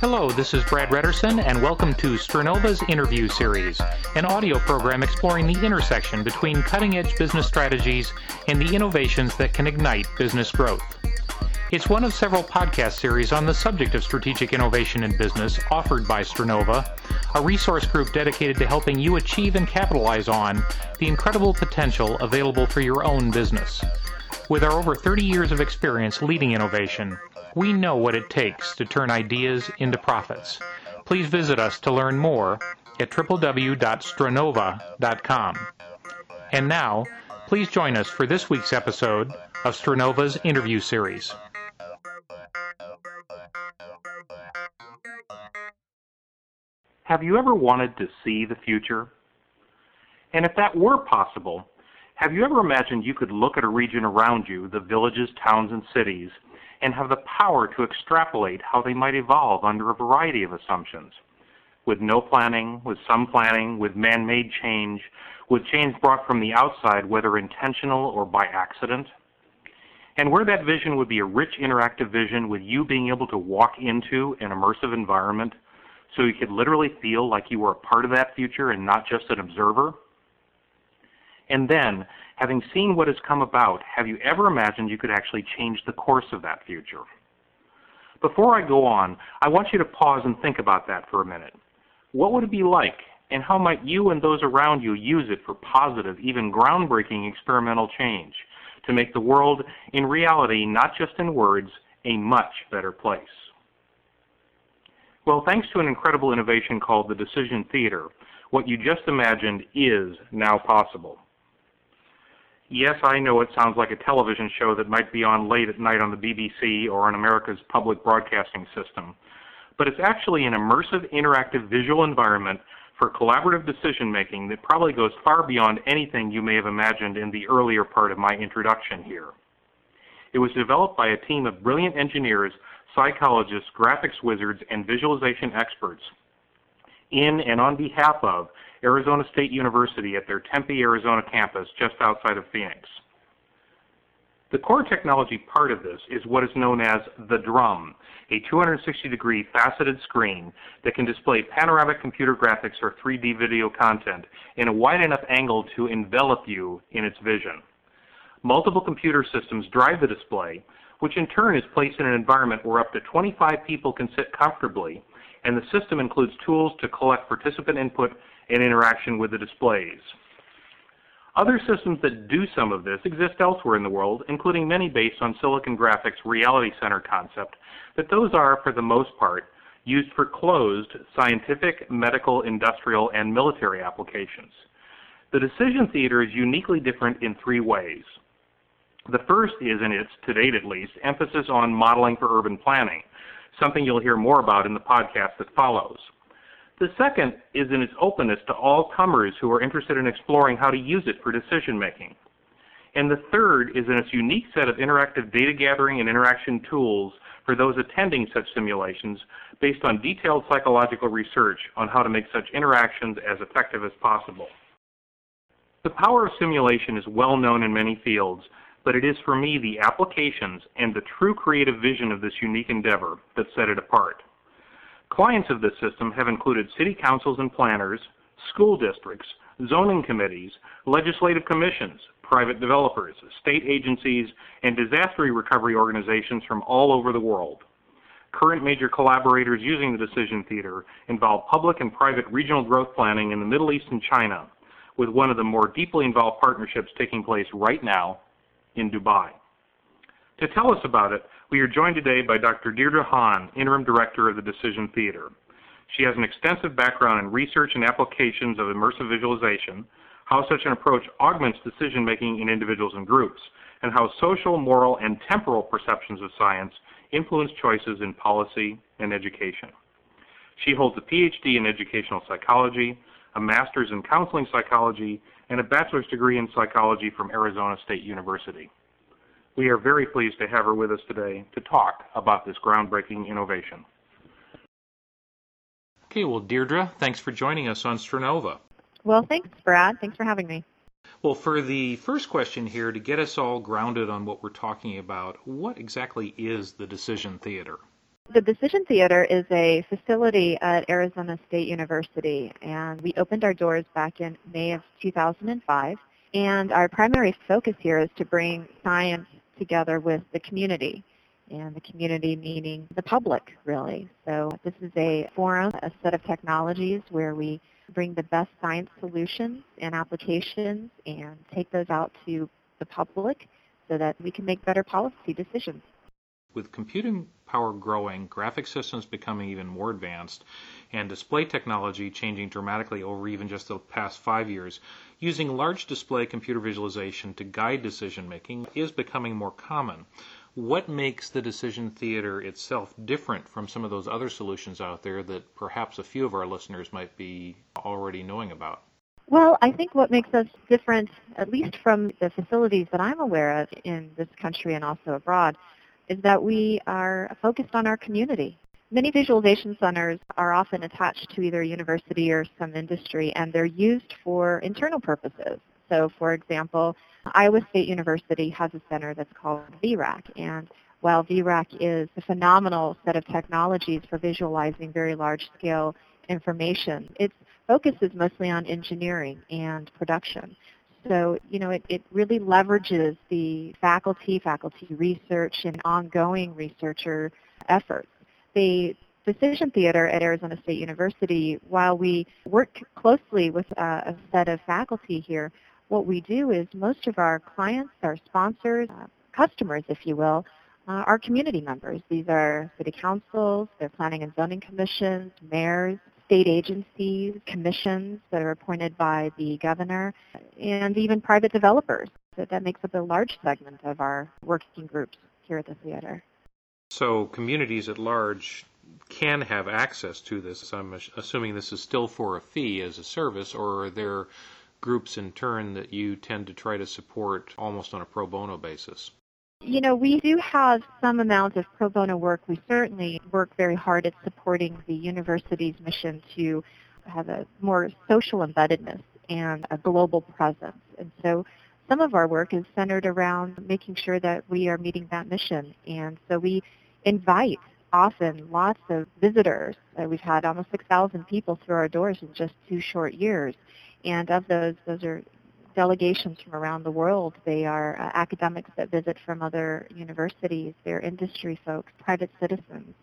Hello, this is Brad Redderson, and welcome to Stranova's Interview Series, an audio program exploring the intersection between cutting edge business strategies and the innovations that can ignite business growth. It's one of several podcast series on the subject of strategic innovation in business offered by Stranova, a resource group dedicated to helping you achieve and capitalize on the incredible potential available for your own business. With our over 30 years of experience leading innovation, we know what it takes to turn ideas into profits. Please visit us to learn more at www.stranova.com. And now, please join us for this week's episode of Stranova's interview series. Have you ever wanted to see the future? And if that were possible, have you ever imagined you could look at a region around you, the villages, towns, and cities, and have the power to extrapolate how they might evolve under a variety of assumptions? With no planning, with some planning, with man made change, with change brought from the outside, whether intentional or by accident? And where that vision would be a rich interactive vision with you being able to walk into an immersive environment so you could literally feel like you were a part of that future and not just an observer? And then, having seen what has come about, have you ever imagined you could actually change the course of that future? Before I go on, I want you to pause and think about that for a minute. What would it be like, and how might you and those around you use it for positive, even groundbreaking experimental change to make the world, in reality, not just in words, a much better place? Well, thanks to an incredible innovation called the Decision Theater, what you just imagined is now possible. Yes, I know it sounds like a television show that might be on late at night on the BBC or on America's public broadcasting system, but it's actually an immersive, interactive visual environment for collaborative decision making that probably goes far beyond anything you may have imagined in the earlier part of my introduction here. It was developed by a team of brilliant engineers psychologists, graphics wizards, and visualization experts in and on behalf of Arizona State University at their Tempe, Arizona campus just outside of Phoenix. The core technology part of this is what is known as the drum, a 260 degree faceted screen that can display panoramic computer graphics or 3D video content in a wide enough angle to envelop you in its vision. Multiple computer systems drive the display, which in turn is placed in an environment where up to 25 people can sit comfortably, and the system includes tools to collect participant input and interaction with the displays. Other systems that do some of this exist elsewhere in the world, including many based on Silicon Graphics' Reality Center concept, but those are, for the most part, used for closed scientific, medical, industrial, and military applications. The decision theater is uniquely different in three ways. The first is in its, to date at least, emphasis on modeling for urban planning, something you'll hear more about in the podcast that follows. The second is in its openness to all comers who are interested in exploring how to use it for decision making. And the third is in its unique set of interactive data gathering and interaction tools for those attending such simulations based on detailed psychological research on how to make such interactions as effective as possible. The power of simulation is well known in many fields, but it is for me the applications and the true creative vision of this unique endeavor that set it apart. Clients of this system have included city councils and planners, school districts, zoning committees, legislative commissions, private developers, state agencies, and disaster recovery organizations from all over the world. Current major collaborators using the Decision Theater involve public and private regional growth planning in the Middle East and China, with one of the more deeply involved partnerships taking place right now in Dubai. To tell us about it, we are joined today by Dr. Deirdre Hahn, Interim Director of the Decision Theater. She has an extensive background in research and applications of immersive visualization, how such an approach augments decision making in individuals and groups, and how social, moral, and temporal perceptions of science influence choices in policy and education. She holds a PhD in educational psychology, a master's in counseling psychology, and a bachelor's degree in psychology from Arizona State University. We are very pleased to have her with us today to talk about this groundbreaking innovation. Okay, well, Deirdre, thanks for joining us on Stranova. Well, thanks, Brad. Thanks for having me. Well, for the first question here, to get us all grounded on what we're talking about, what exactly is the Decision Theater? The Decision Theater is a facility at Arizona State University, and we opened our doors back in May of 2005. And our primary focus here is to bring science together with the community, and the community meaning the public, really. So this is a forum, a set of technologies where we bring the best science solutions and applications and take those out to the public so that we can make better policy decisions. With computing power growing, graphic systems becoming even more advanced, and display technology changing dramatically over even just the past five years, using large display computer visualization to guide decision making is becoming more common. What makes the decision theater itself different from some of those other solutions out there that perhaps a few of our listeners might be already knowing about? Well, I think what makes us different, at least from the facilities that I'm aware of in this country and also abroad, is that we are focused on our community. Many visualization centers are often attached to either a university or some industry, and they're used for internal purposes. So, for example, Iowa State University has a center that's called VRAC, and while VRAC is a phenomenal set of technologies for visualizing very large-scale information, its focus is mostly on engineering and production. So, you know, it, it really leverages the faculty, faculty research, and ongoing researcher efforts. The Decision Theater at Arizona State University, while we work closely with uh, a set of faculty here, what we do is most of our clients, our sponsors, uh, customers, if you will, uh, are community members. These are city councils, they're planning and zoning commissions, mayors, state agencies, commissions that are appointed by the governor, and even private developers. So that makes up a large segment of our working groups here at the theater. So communities at large can have access to this. I'm assuming this is still for a fee as a service, or are there groups in turn that you tend to try to support almost on a pro bono basis? You know, we do have some amount of pro bono work. We certainly work very hard at supporting the university's mission to have a more social embeddedness and a global presence. And so some of our work is centered around making sure that we are meeting that mission. And so we invite often lots of visitors. Uh, we've had almost 6,000 people through our doors in just two short years. And of those, those are delegations from around the world. They are uh, academics that visit from other universities. They're industry folks, private citizens.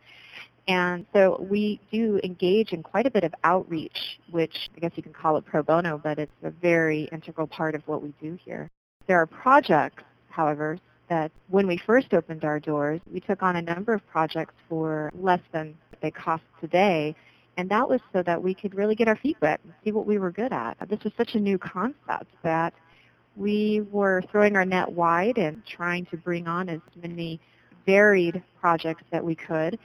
And so we do engage in quite a bit of outreach, which I guess you can call it pro bono, but it's a very integral part of what we do here. There are projects, however, that when we first opened our doors, we took on a number of projects for less than they cost today and that was so that we could really get our feet wet and see what we were good at. This was such a new concept that we were throwing our net wide and trying to bring on as many varied projects that we could,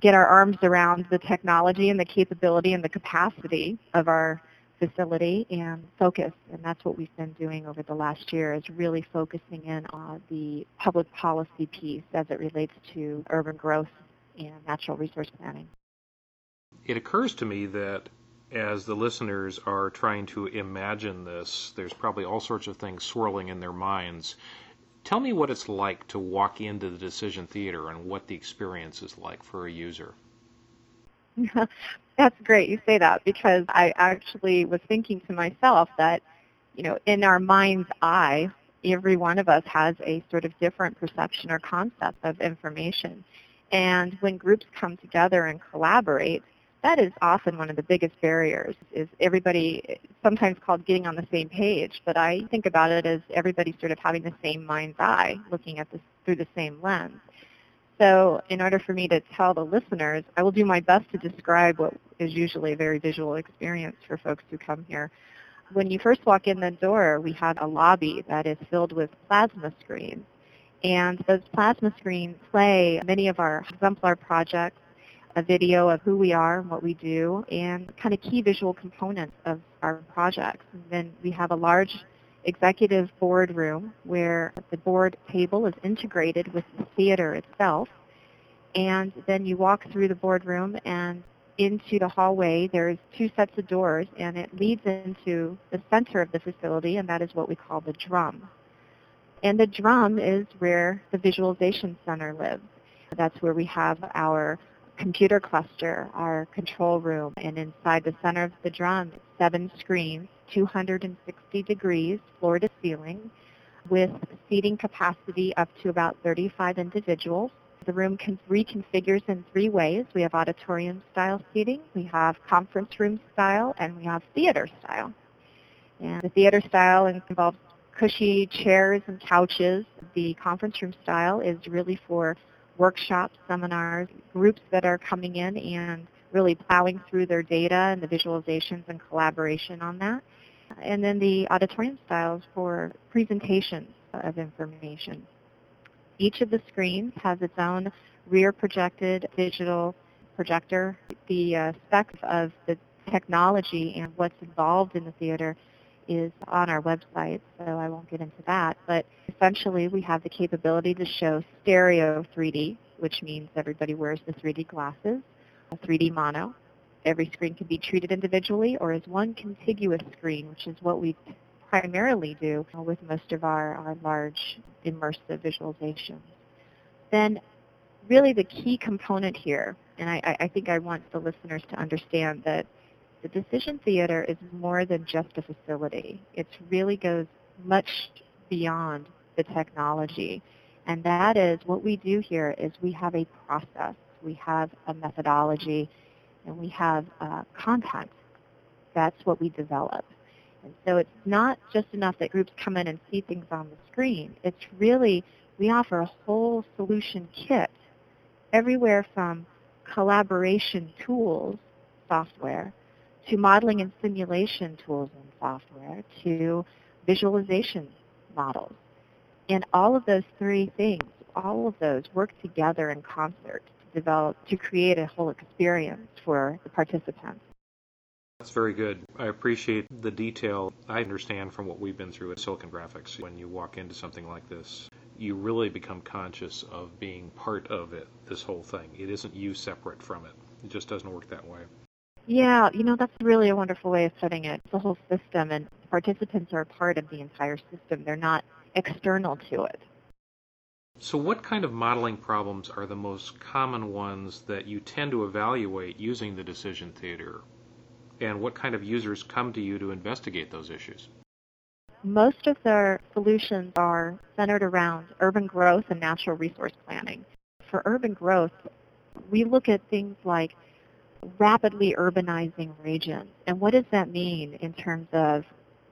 get our arms around the technology and the capability and the capacity of our facility and focus. And that's what we've been doing over the last year is really focusing in on the public policy piece as it relates to urban growth and natural resource planning it occurs to me that as the listeners are trying to imagine this, there's probably all sorts of things swirling in their minds. Tell me what it's like to walk into the decision theater and what the experience is like for a user. That's great you say that because I actually was thinking to myself that, you know, in our mind's eye, every one of us has a sort of different perception or concept of information. And when groups come together and collaborate, that is often one of the biggest barriers is everybody sometimes called getting on the same page but i think about it as everybody sort of having the same mind's eye looking at this through the same lens. So in order for me to tell the listeners i will do my best to describe what is usually a very visual experience for folks who come here. When you first walk in the door we have a lobby that is filled with plasma screens. And those plasma screens play many of our exemplar projects a video of who we are and what we do and kind of key visual components of our projects. And then we have a large executive board room where the board table is integrated with the theater itself. And then you walk through the boardroom and into the hallway, there's two sets of doors, and it leads into the center of the facility, and that is what we call the drum. And the drum is where the visualization center lives. That's where we have our computer cluster, our control room, and inside the center of the drum, seven screens, 260 degrees, floor to ceiling, with seating capacity up to about 35 individuals. The room can reconfigures in three ways. We have auditorium style seating, we have conference room style, and we have theater style. And the theater style involves cushy chairs and couches. The conference room style is really for workshops, seminars, groups that are coming in and really plowing through their data and the visualizations and collaboration on that. And then the auditorium styles for presentations of information. Each of the screens has its own rear projected digital projector. The uh, specs of the technology and what's involved in the theater is on our website, so I won't get into that. But essentially, we have the capability to show stereo 3D, which means everybody wears the 3D glasses, 3D mono. Every screen can be treated individually or as one contiguous screen, which is what we primarily do with most of our, our large immersive visualizations. Then really the key component here, and I, I think I want the listeners to understand that the Decision Theater is more than just a facility. It really goes much beyond the technology. And that is what we do here is we have a process, we have a methodology, and we have uh, content. That's what we develop. And so it's not just enough that groups come in and see things on the screen. It's really, we offer a whole solution kit everywhere from collaboration tools, software, to modeling and simulation tools and software, to visualization models. And all of those three things, all of those work together in concert to develop, to create a whole experience for the participants. That's very good. I appreciate the detail. I understand from what we've been through at Silicon Graphics. When you walk into something like this, you really become conscious of being part of it, this whole thing. It isn't you separate from it. It just doesn't work that way. Yeah, you know, that's really a wonderful way of putting it. It's a whole system, and participants are a part of the entire system. They're not external to it. So what kind of modeling problems are the most common ones that you tend to evaluate using the decision theater? And what kind of users come to you to investigate those issues? Most of their solutions are centered around urban growth and natural resource planning. For urban growth, we look at things like rapidly urbanizing regions. And what does that mean in terms of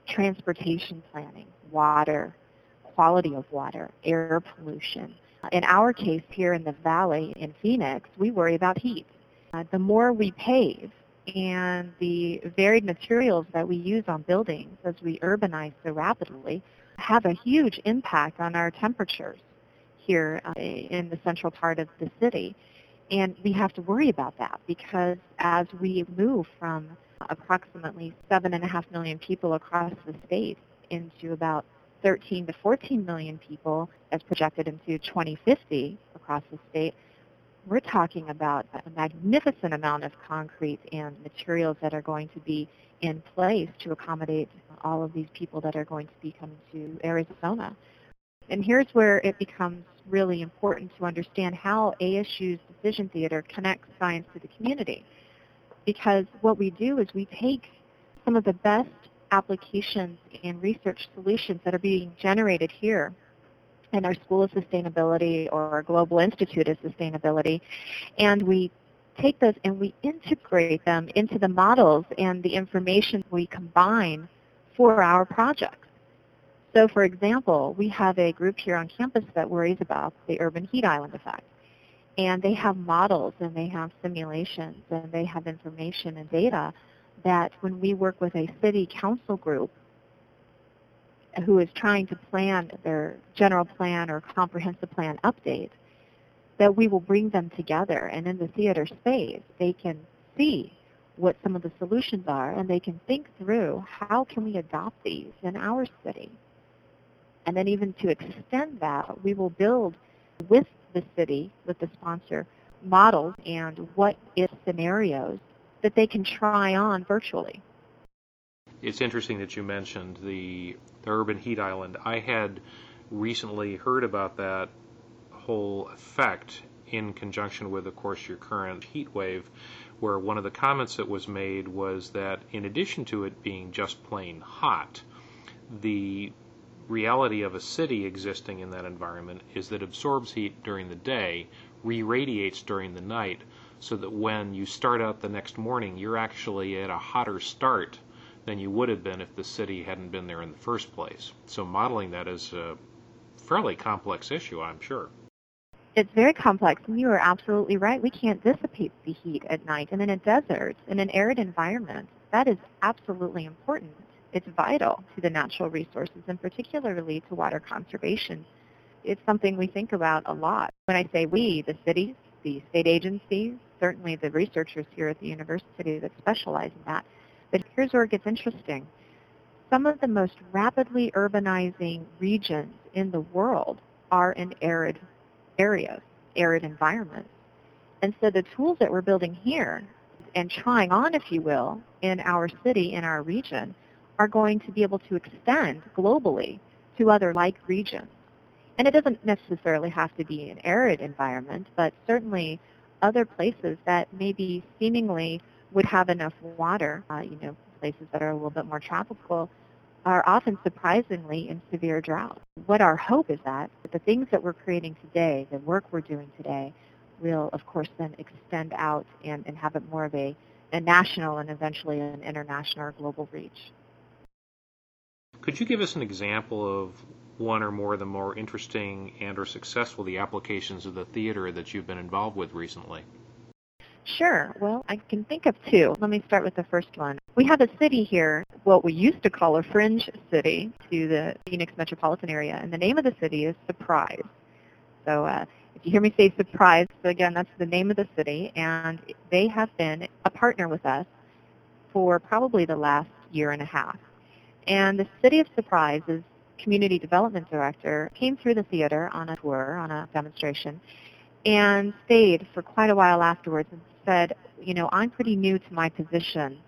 transportation planning, water, quality of water, air pollution? In our case here in the valley in Phoenix, we worry about heat. Uh, the more we pave and the varied materials that we use on buildings as we urbanize so rapidly have a huge impact on our temperatures here uh, in the central part of the city. And we have to worry about that because as we move from approximately 7.5 million people across the state into about 13 to 14 million people as projected into 2050 across the state, we're talking about a magnificent amount of concrete and materials that are going to be in place to accommodate all of these people that are going to be coming to Arizona. And here's where it becomes really important to understand how ASU's Decision Theater connects science to the community. Because what we do is we take some of the best applications and research solutions that are being generated here in our School of Sustainability or our Global Institute of Sustainability, and we take those and we integrate them into the models and the information we combine for our projects. So for example, we have a group here on campus that worries about the urban heat island effect. And they have models and they have simulations and they have information and data that when we work with a city council group who is trying to plan their general plan or comprehensive plan update, that we will bring them together and in the theater space they can see what some of the solutions are and they can think through how can we adopt these in our city. And then even to extend that, we will build with the city, with the sponsor, models and what if scenarios that they can try on virtually. It's interesting that you mentioned the, the urban heat island. I had recently heard about that whole effect in conjunction with, of course, your current heat wave, where one of the comments that was made was that in addition to it being just plain hot, the reality of a city existing in that environment is that it absorbs heat during the day, re-radiates during the night, so that when you start out the next morning, you're actually at a hotter start than you would have been if the city hadn't been there in the first place. So modeling that is a fairly complex issue, I'm sure. It's very complex, and you are absolutely right. We can't dissipate the heat at night. And in a desert, in an arid environment, that is absolutely important. It's vital to the natural resources, and particularly to water conservation. It's something we think about a lot. When I say we, the cities, the state agencies, certainly the researchers here at the university that specialize in that, but here's where it gets interesting. Some of the most rapidly urbanizing regions in the world are in arid areas, arid environments. And so the tools that we're building here and trying on, if you will, in our city, in our region, are going to be able to extend globally to other like regions. And it doesn't necessarily have to be an arid environment, but certainly other places that maybe seemingly would have enough water, uh, you know, places that are a little bit more tropical, are often surprisingly in severe drought. What our hope is that the things that we're creating today, the work we're doing today, will of course then extend out and, and have it more of a, a national and eventually an international or global reach. Could you give us an example of one or more of the more interesting and or successful the applications of the theater that you've been involved with recently? Sure. Well, I can think of two. Let me start with the first one. We have a city here, what we used to call a fringe city to the Phoenix metropolitan area, and the name of the city is Surprise. So uh, if you hear me say Surprise, so again, that's the name of the city, and they have been a partner with us for probably the last year and a half. And the City of Surprise's community development director came through the theater on a tour, on a demonstration, and stayed for quite a while afterwards and said, you know, I'm pretty new to my position,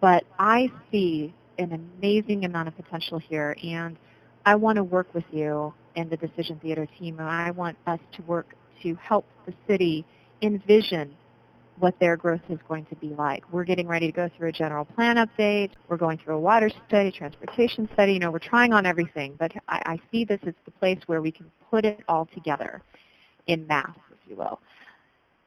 but I see an amazing amount of potential here, and I want to work with you and the Decision Theater team, and I want us to work to help the city envision what their growth is going to be like. We're getting ready to go through a general plan update. We're going through a water study, transportation study. You know, we're trying on everything, but I, I see this as the place where we can put it all together in mass, if you will.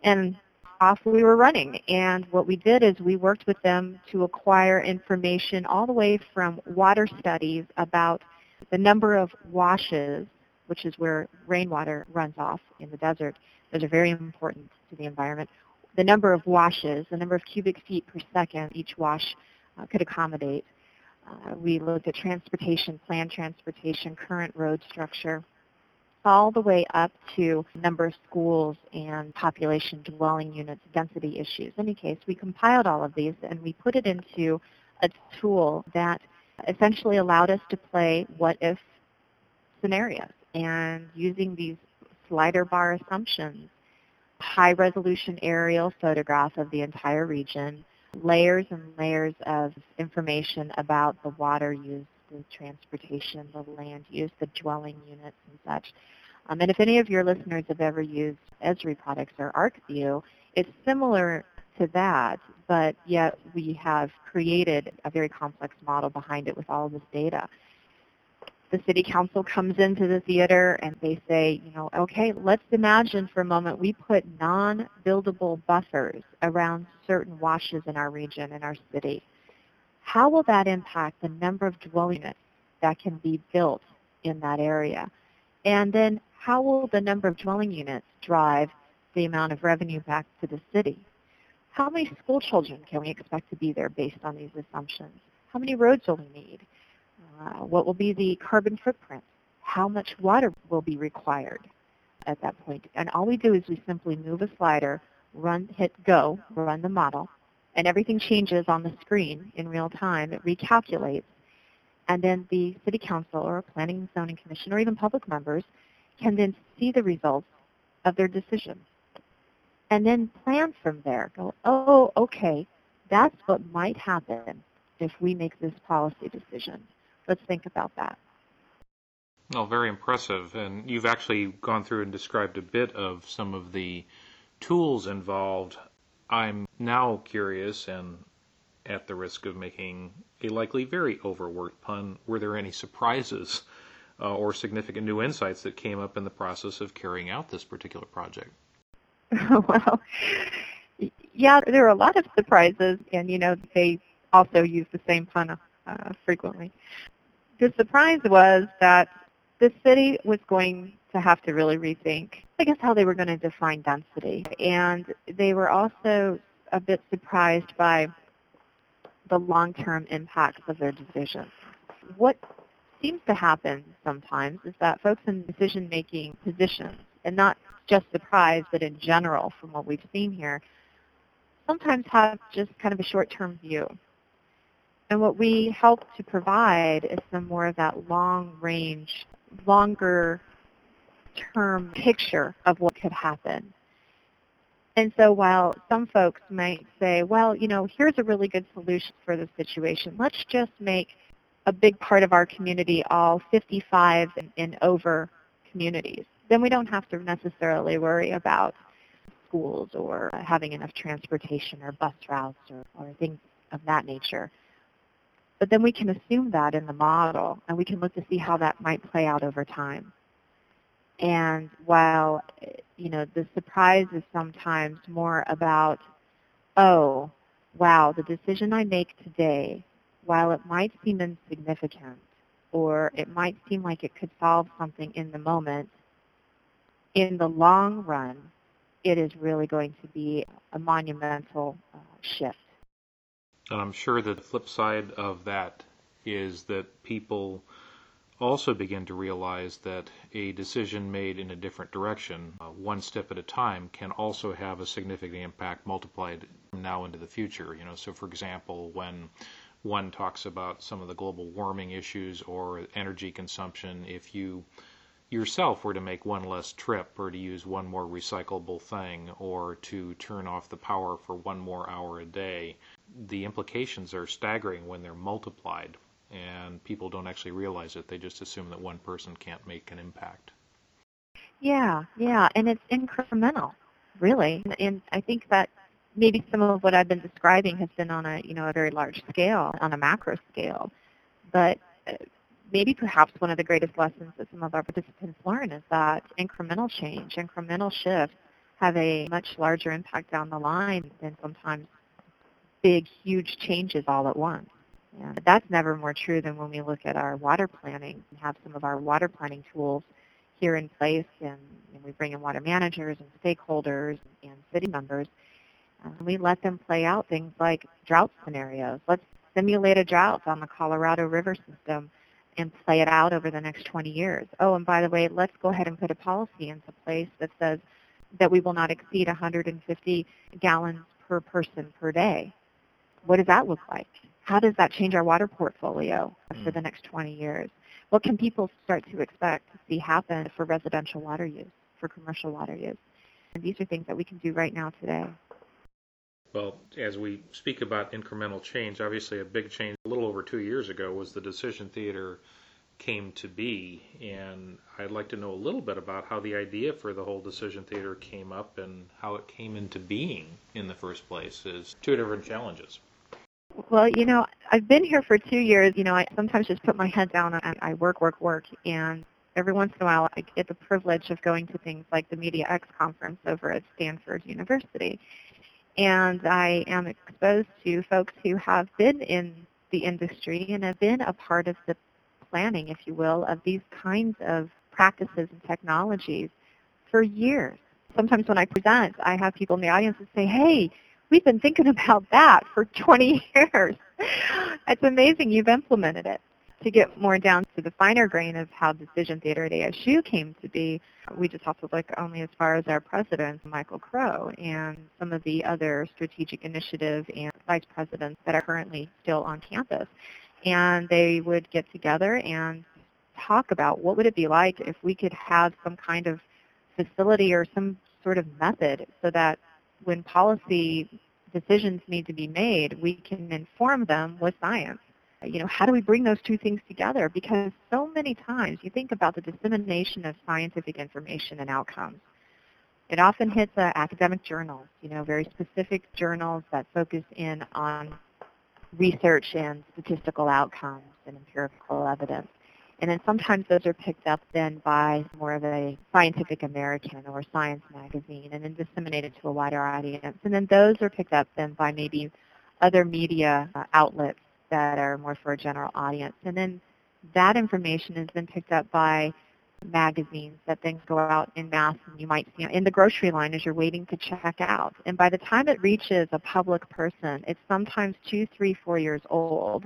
And off we were running. And what we did is we worked with them to acquire information all the way from water studies about the number of washes, which is where rainwater runs off in the desert. Those are very important to the environment. The number of washes, the number of cubic feet per second each wash uh, could accommodate. Uh, we looked at transportation, planned transportation, current road structure, all the way up to number of schools and population dwelling units, density issues. In any case, we compiled all of these and we put it into a tool that essentially allowed us to play what if scenarios. And using these slider bar assumptions, high resolution aerial photograph of the entire region, layers and layers of information about the water use the transportation, the land use, the dwelling units and such. Um, and if any of your listeners have ever used Esri products or ArcView, it's similar to that, but yet we have created a very complex model behind it with all of this data. The city council comes into the theater and they say, you know, okay, let's imagine for a moment we put non-buildable buffers around certain washes in our region, in our city how will that impact the number of dwelling units that can be built in that area? And then how will the number of dwelling units drive the amount of revenue back to the city? How many school children can we expect to be there based on these assumptions? How many roads will we need? Uh, what will be the carbon footprint? How much water will be required at that point? And all we do is we simply move a slider, run, hit go, run the model, and everything changes on the screen in real time. It recalculates. And then the city council or planning and zoning commission or even public members can then see the results of their decision. And then plan from there. Go, oh, okay, That's what might happen if we make this policy decision. Let's think about that. Well, very impressive. And you've actually gone through and described a bit of some of the tools involved. I'm now curious, and at the risk of making a likely very overworked pun, were there any surprises uh, or significant new insights that came up in the process of carrying out this particular project? well, yeah, there were a lot of surprises, and you know they also use the same pun uh, frequently. The surprise was that the city was going to have to really rethink, I guess, how they were going to define density, and they were also a bit surprised by the long-term impacts of their decisions. What seems to happen sometimes is that folks in decision-making positions, and not just surprised, but in general from what we've seen here, sometimes have just kind of a short-term view. And what we help to provide is some more of that long-range, longer-term picture of what could happen. And so while some folks might say, well, you know, here's a really good solution for the situation. Let's just make a big part of our community all 55 and, and over communities. Then we don't have to necessarily worry about schools or having enough transportation or bus routes or, or things of that nature. But then we can assume that in the model and we can look to see how that might play out over time. And while, you know, the surprise is sometimes more about, oh, wow, the decision I make today, while it might seem insignificant or it might seem like it could solve something in the moment, in the long run, it is really going to be a monumental uh, shift. And I'm sure that the flip side of that is that people also begin to realize that a decision made in a different direction, uh, one step at a time, can also have a significant impact multiplied from now into the future. You know, so for example, when one talks about some of the global warming issues or energy consumption, if you yourself were to make one less trip or to use one more recyclable thing or to turn off the power for one more hour a day, the implications are staggering when they're multiplied and people don't actually realize it. They just assume that one person can't make an impact. Yeah, yeah, and it's incremental, really. And I think that maybe some of what I've been describing has been on a, you know, a very large scale, on a macro scale. But uh, maybe perhaps one of the greatest lessons that some of our participants learn is that incremental change, incremental shifts have a much larger impact down the line than sometimes big, huge changes all at once. That's never more true than when we look at our water planning and have some of our water planning tools here in place and, and we bring in water managers and stakeholders and city members. And we let them play out things like drought scenarios. Let's simulate a drought on the Colorado River system and play it out over the next 20 years. Oh, and by the way, let's go ahead and put a policy into place that says that we will not exceed 150 gallons per person per day. What does that look like? How does that change our water portfolio for the mm. next 20 years? What can people start to expect to see happen for residential water use, for commercial water use? And these are things that we can do right now today. Well, as we speak about incremental change, obviously a big change a little over two years ago was the Decision Theater came to be. And I'd like to know a little bit about how the idea for the whole Decision Theater came up and how it came into being in the first place is two different challenges. Well, you know, I've been here for two years. You know, I sometimes just put my head down and I work, work, work. And every once in a while I get the privilege of going to things like the Media X conference over at Stanford University and I am exposed to folks who have been in the industry and have been a part of the planning, if you will, of these kinds of practices and technologies for years. Sometimes when I present, I have people in the audience that say, hey, we've been thinking about that for 20 years. it's amazing you've implemented it to get more down to the finer grain of how Decision Theater at ASU came to be, we just have to look only as far as our president, Michael Crow, and some of the other strategic initiative and vice presidents that are currently still on campus. And they would get together and talk about what would it be like if we could have some kind of facility or some sort of method so that when policy decisions need to be made, we can inform them with science. You know, how do we bring those two things together? Because so many times you think about the dissemination of scientific information and outcomes. It often hits uh, academic journals, you know, very specific journals that focus in on research and statistical outcomes and empirical evidence. And then sometimes those are picked up then by more of a Scientific American or Science magazine and then disseminated to a wider audience. And then those are picked up then by maybe other media uh, outlets that are more for a general audience. And then that information has been picked up by magazines that then go out in mass and you might see in the grocery line as you're waiting to check out. And by the time it reaches a public person, it's sometimes two, three, four years old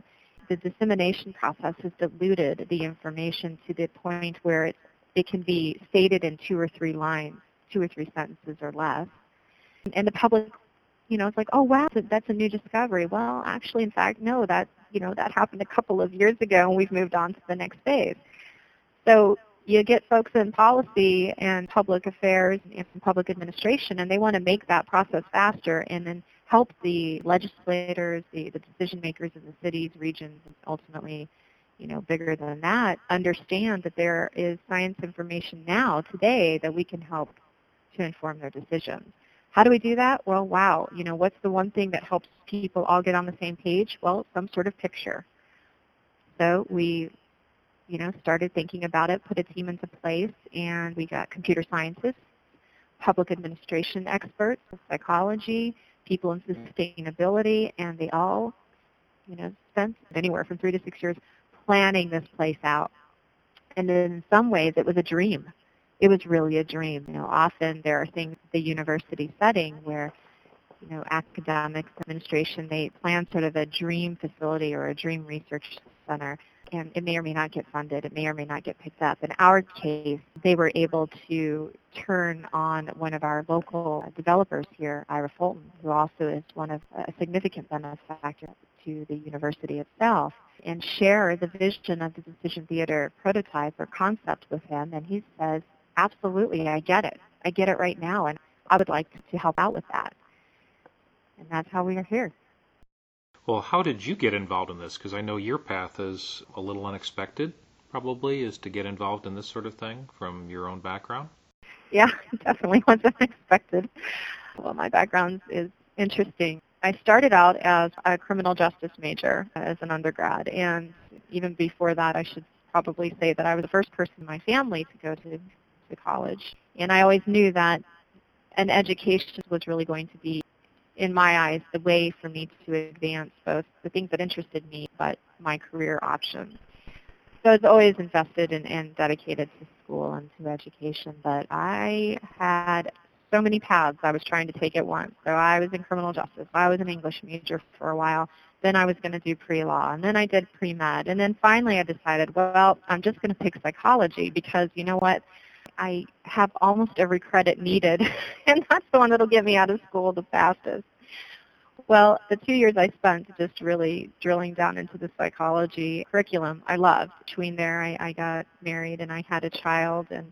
the dissemination process has diluted the information to the point where it, it can be stated in two or three lines, two or three sentences or less. And the public, you know, it's like, oh wow, that's a new discovery. Well, actually, in fact, no, that you know that happened a couple of years ago, and we've moved on to the next phase. So you get folks in policy and public affairs and public administration, and they want to make that process faster, and then help the legislators, the, the decision makers in the cities, regions, and ultimately, you know, bigger than that, understand that there is science information now, today, that we can help to inform their decisions. How do we do that? Well, wow, you know, what's the one thing that helps people all get on the same page? Well, some sort of picture. So we, you know, started thinking about it, put a team into place, and we got computer scientists, public administration experts, psychology, people in sustainability, and they all, you know, spent anywhere from three to six years planning this place out. And in some ways, it was a dream. It was really a dream. You know, often there are things the university setting where, you know, academics, administration, they plan sort of a dream facility or a dream research center and it may or may not get funded. It may or may not get picked up. In our case, they were able to turn on one of our local developers here, Ira Fulton, who also is one of a significant benefactor to the university itself, and share the vision of the Decision Theater prototype or concept with him. And he says, absolutely, I get it. I get it right now, and I would like to help out with that. And that's how we are here. Well, how did you get involved in this? Because I know your path is a little unexpected, probably, is to get involved in this sort of thing from your own background. Yeah, definitely was unexpected. Well, my background is interesting. I started out as a criminal justice major as an undergrad, and even before that, I should probably say that I was the first person in my family to go to, to college. And I always knew that an education was really going to be in my eyes, the way for me to advance both the things that interested me, but my career options. So I was always invested in, and dedicated to school and to education, but I had so many paths I was trying to take at once. So I was in criminal justice. I was an English major for a while. Then I was going to do pre-law, and then I did pre-med. And then finally I decided, well, I'm just going to pick psychology because you know what? I have almost every credit needed, and that's the one that'll get me out of school the fastest. Well, the two years I spent just really drilling down into the psychology curriculum, I loved. Between there, I, I got married and I had a child, and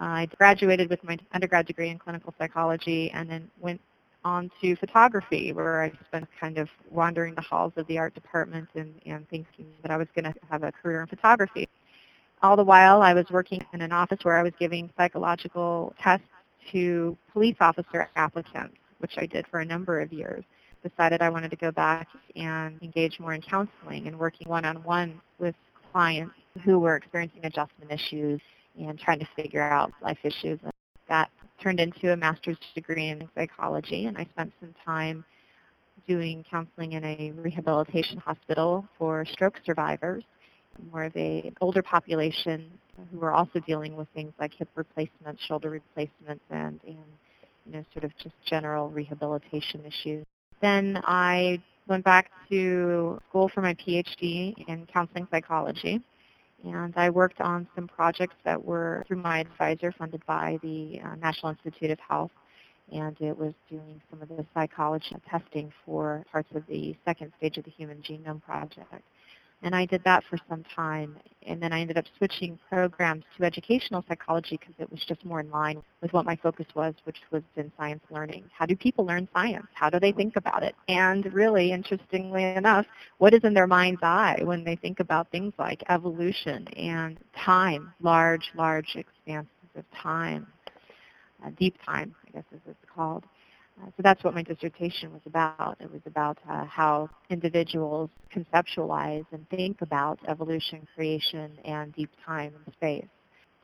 uh, I graduated with my undergrad degree in clinical psychology, and then went on to photography, where I spent kind of wandering the halls of the art department and, and thinking that I was going to have a career in photography. All the while, I was working in an office where I was giving psychological tests to police officer applicants, which I did for a number of years. Decided I wanted to go back and engage more in counseling and working one-on-one with clients who were experiencing adjustment issues and trying to figure out life issues. And that turned into a master's degree in psychology, and I spent some time doing counseling in a rehabilitation hospital for stroke survivors more of a older population who are also dealing with things like hip replacements, shoulder replacements, and, and you know, sort of just general rehabilitation issues. Then I went back to school for my PhD in counseling psychology. And I worked on some projects that were through my advisor funded by the uh, National Institute of Health. And it was doing some of the psychology testing for parts of the second stage of the Human Genome Project. And I did that for some time. And then I ended up switching programs to educational psychology because it was just more in line with what my focus was, which was in science learning. How do people learn science? How do they think about it? And really, interestingly enough, what is in their mind's eye when they think about things like evolution and time, large, large expanses of time, uh, deep time, I guess as it's called. Uh, so that's what my dissertation was about. It was about uh, how individuals conceptualize and think about evolution, creation, and deep time and space.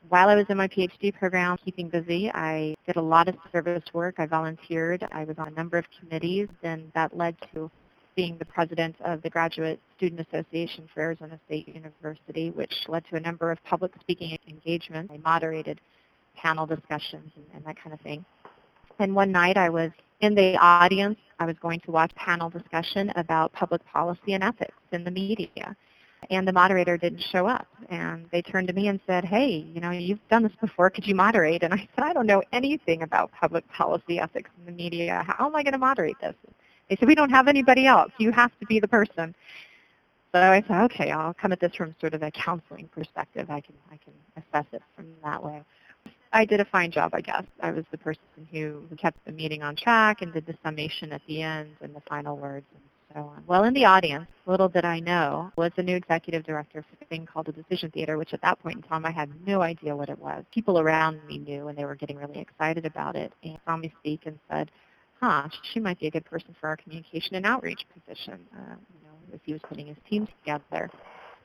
While I was in my PhD program, keeping busy, I did a lot of service work. I volunteered. I was on a number of committees, and that led to being the president of the Graduate Student Association for Arizona State University, which led to a number of public speaking engagements. I moderated panel discussions and, and that kind of thing. And one night I was in the audience. I was going to watch a panel discussion about public policy and ethics in the media. And the moderator didn't show up. And they turned to me and said, hey, you know, you've done this before. Could you moderate? And I said, I don't know anything about public policy ethics in the media. How am I going to moderate this? They said, we don't have anybody else. You have to be the person. So I said, okay, I'll come at this from sort of a counseling perspective. I can, I can assess it from that way. I did a fine job, I guess. I was the person who, kept the meeting on track and did the summation at the end and the final words and so on. Well, in the audience, little did I know, was the new executive director for a thing called the Decision Theater, which at that point in time I had no idea what it was. People around me knew and they were getting really excited about it and saw me speak and said, huh, she might be a good person for our communication and outreach position, uh, you know, as he was putting his team together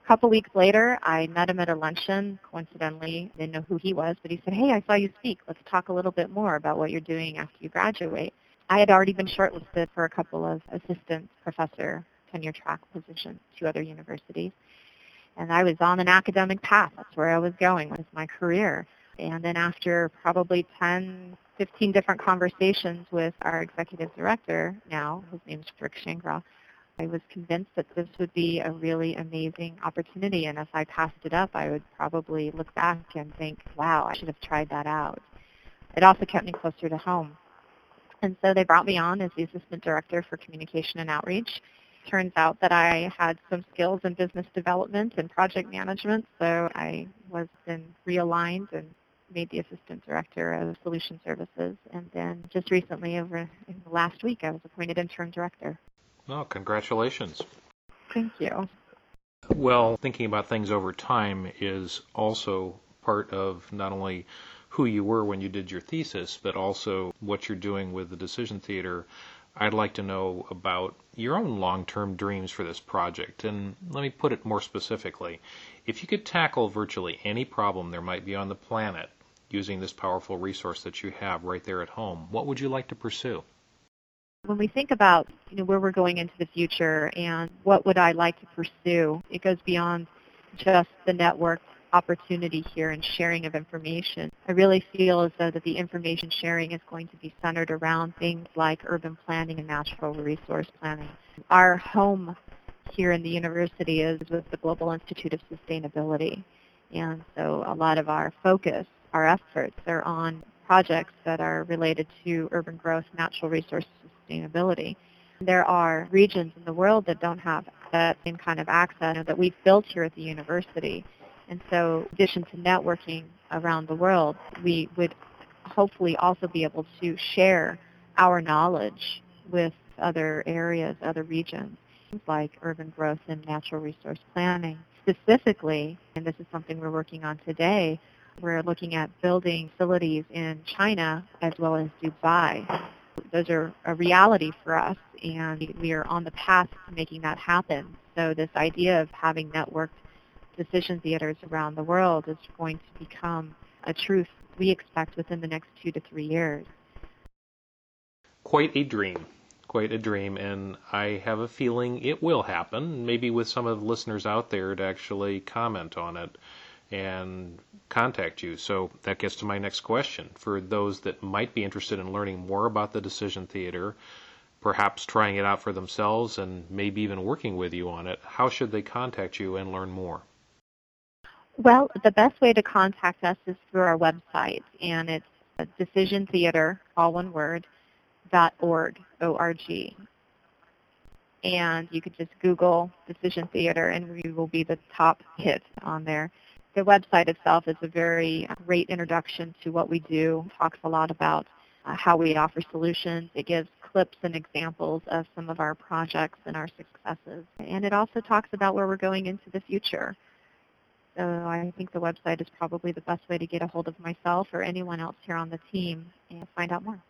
couple weeks later, I met him at a luncheon. Coincidentally, I didn't know who he was, but he said, hey, I saw you speak. Let's talk a little bit more about what you're doing after you graduate. I had already been shortlisted for a couple of assistant professor tenure track positions to other universities. And I was on an academic path. That's where I was going with my career. And then after probably 10, 15 different conversations with our executive director now, his name's Rick Shangraw, I was convinced that this would be a really amazing opportunity, and if I passed it up, I would probably look back and think, wow, I should have tried that out. It also kept me closer to home. And so they brought me on as the Assistant Director for Communication and Outreach. Turns out that I had some skills in business development and project management, so I was then realigned and made the Assistant Director of Solution Services. And then just recently, over in the last week, I was appointed Interim Director. Oh, congratulations. Thank you. Well, thinking about things over time is also part of not only who you were when you did your thesis, but also what you're doing with the Decision Theater. I'd like to know about your own long term dreams for this project. And let me put it more specifically. If you could tackle virtually any problem there might be on the planet using this powerful resource that you have right there at home, what would you like to pursue? When we think about you know, where we're going into the future and what would I like to pursue, it goes beyond just the network opportunity here and sharing of information. I really feel as though that the information sharing is going to be centered around things like urban planning and natural resource planning. Our home here in the university is with the Global Institute of Sustainability. And so a lot of our focus, our efforts are on projects that are related to urban growth, natural resource sustainability. There are regions in the world that don't have that same kind of access that we've built here at the university. And so in addition to networking around the world, we would hopefully also be able to share our knowledge with other areas, other regions, like urban growth and natural resource planning. Specifically, and this is something we're working on today, we're looking at building facilities in China as well as Dubai those are a reality for us, and we are on the path to making that happen. So this idea of having networked decision theaters around the world is going to become a truth we expect within the next two to three years. Quite a dream. Quite a dream, and I have a feeling it will happen, maybe with some of the listeners out there to actually comment on it and contact you. So that gets to my next question. For those that might be interested in learning more about the Decision Theater, perhaps trying it out for themselves and maybe even working with you on it, how should they contact you and learn more? Well, the best way to contact us is through our website, and it's decisiontheater, all one word, dot org, O-R-G. and you could just Google Decision Theater and we will be the top hit on there. The website itself is a very great introduction to what we do. It talks a lot about uh, how we offer solutions. It gives clips and examples of some of our projects and our successes. And it also talks about where we're going into the future. So I think the website is probably the best way to get a hold of myself or anyone else here on the team and find out more.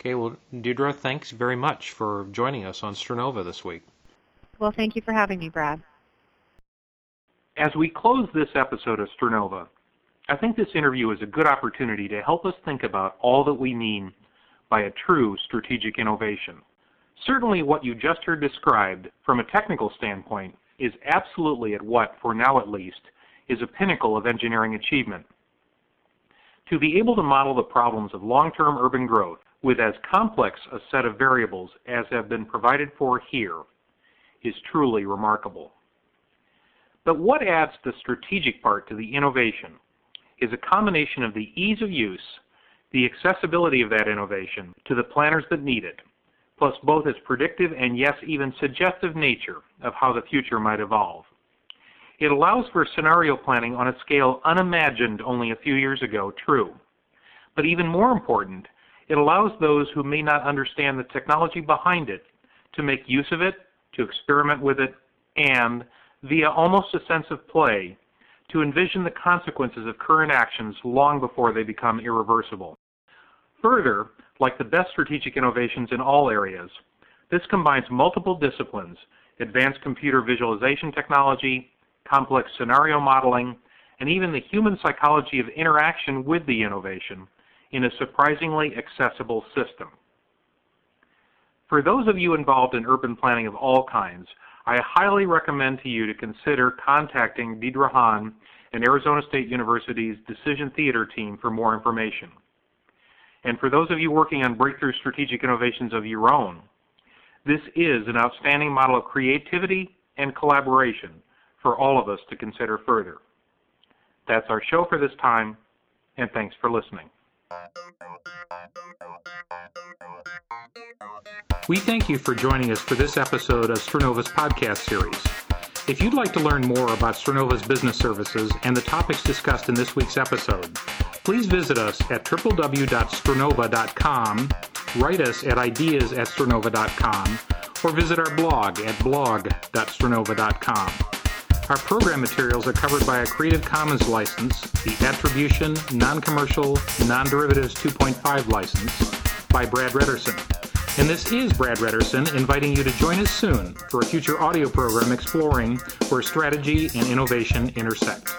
Okay, well, Deirdre, thanks very much for joining us on Strenova this week. Well, thank you for having me, Brad. As we close this episode of Strenova, I think this interview is a good opportunity to help us think about all that we mean by a true strategic innovation. Certainly what you just heard described from a technical standpoint is absolutely at what, for now at least, is a pinnacle of engineering achievement. To be able to model the problems of long-term urban growth with as complex a set of variables as have been provided for here is truly remarkable. But what adds the strategic part to the innovation is a combination of the ease of use, the accessibility of that innovation to the planners that need it, plus both its predictive and yes, even suggestive nature of how the future might evolve. It allows for scenario planning on a scale unimagined only a few years ago, true. But even more important, it allows those who may not understand the technology behind it to make use of it, to experiment with it, and, via almost a sense of play, to envision the consequences of current actions long before they become irreversible. Further, like the best strategic innovations in all areas, this combines multiple disciplines, advanced computer visualization technology, complex scenario modeling, and even the human psychology of interaction with the innovation in a surprisingly accessible system. For those of you involved in urban planning of all kinds, I highly recommend to you to consider contacting Deirdre Hahn and Arizona State University's Decision Theater team for more information. And for those of you working on breakthrough strategic innovations of your own, this is an outstanding model of creativity and collaboration for all of us to consider further. That's our show for this time, and thanks for listening. We thank you for joining us for this episode of Strenova's podcast series. If you'd like to learn more about Strenova's business services and the topics discussed in this week's episode, please visit us at www.strenova.com, write us at ideas at strenova.com, or visit our blog at blog.strenova.com. Our program materials are covered by a Creative Commons license, the Attribution, Non-Commercial, Non-Derivatives 2.5 license, by Brad Redderson. And this is Brad Redderson inviting you to join us soon for a future audio program exploring where strategy and innovation intersect.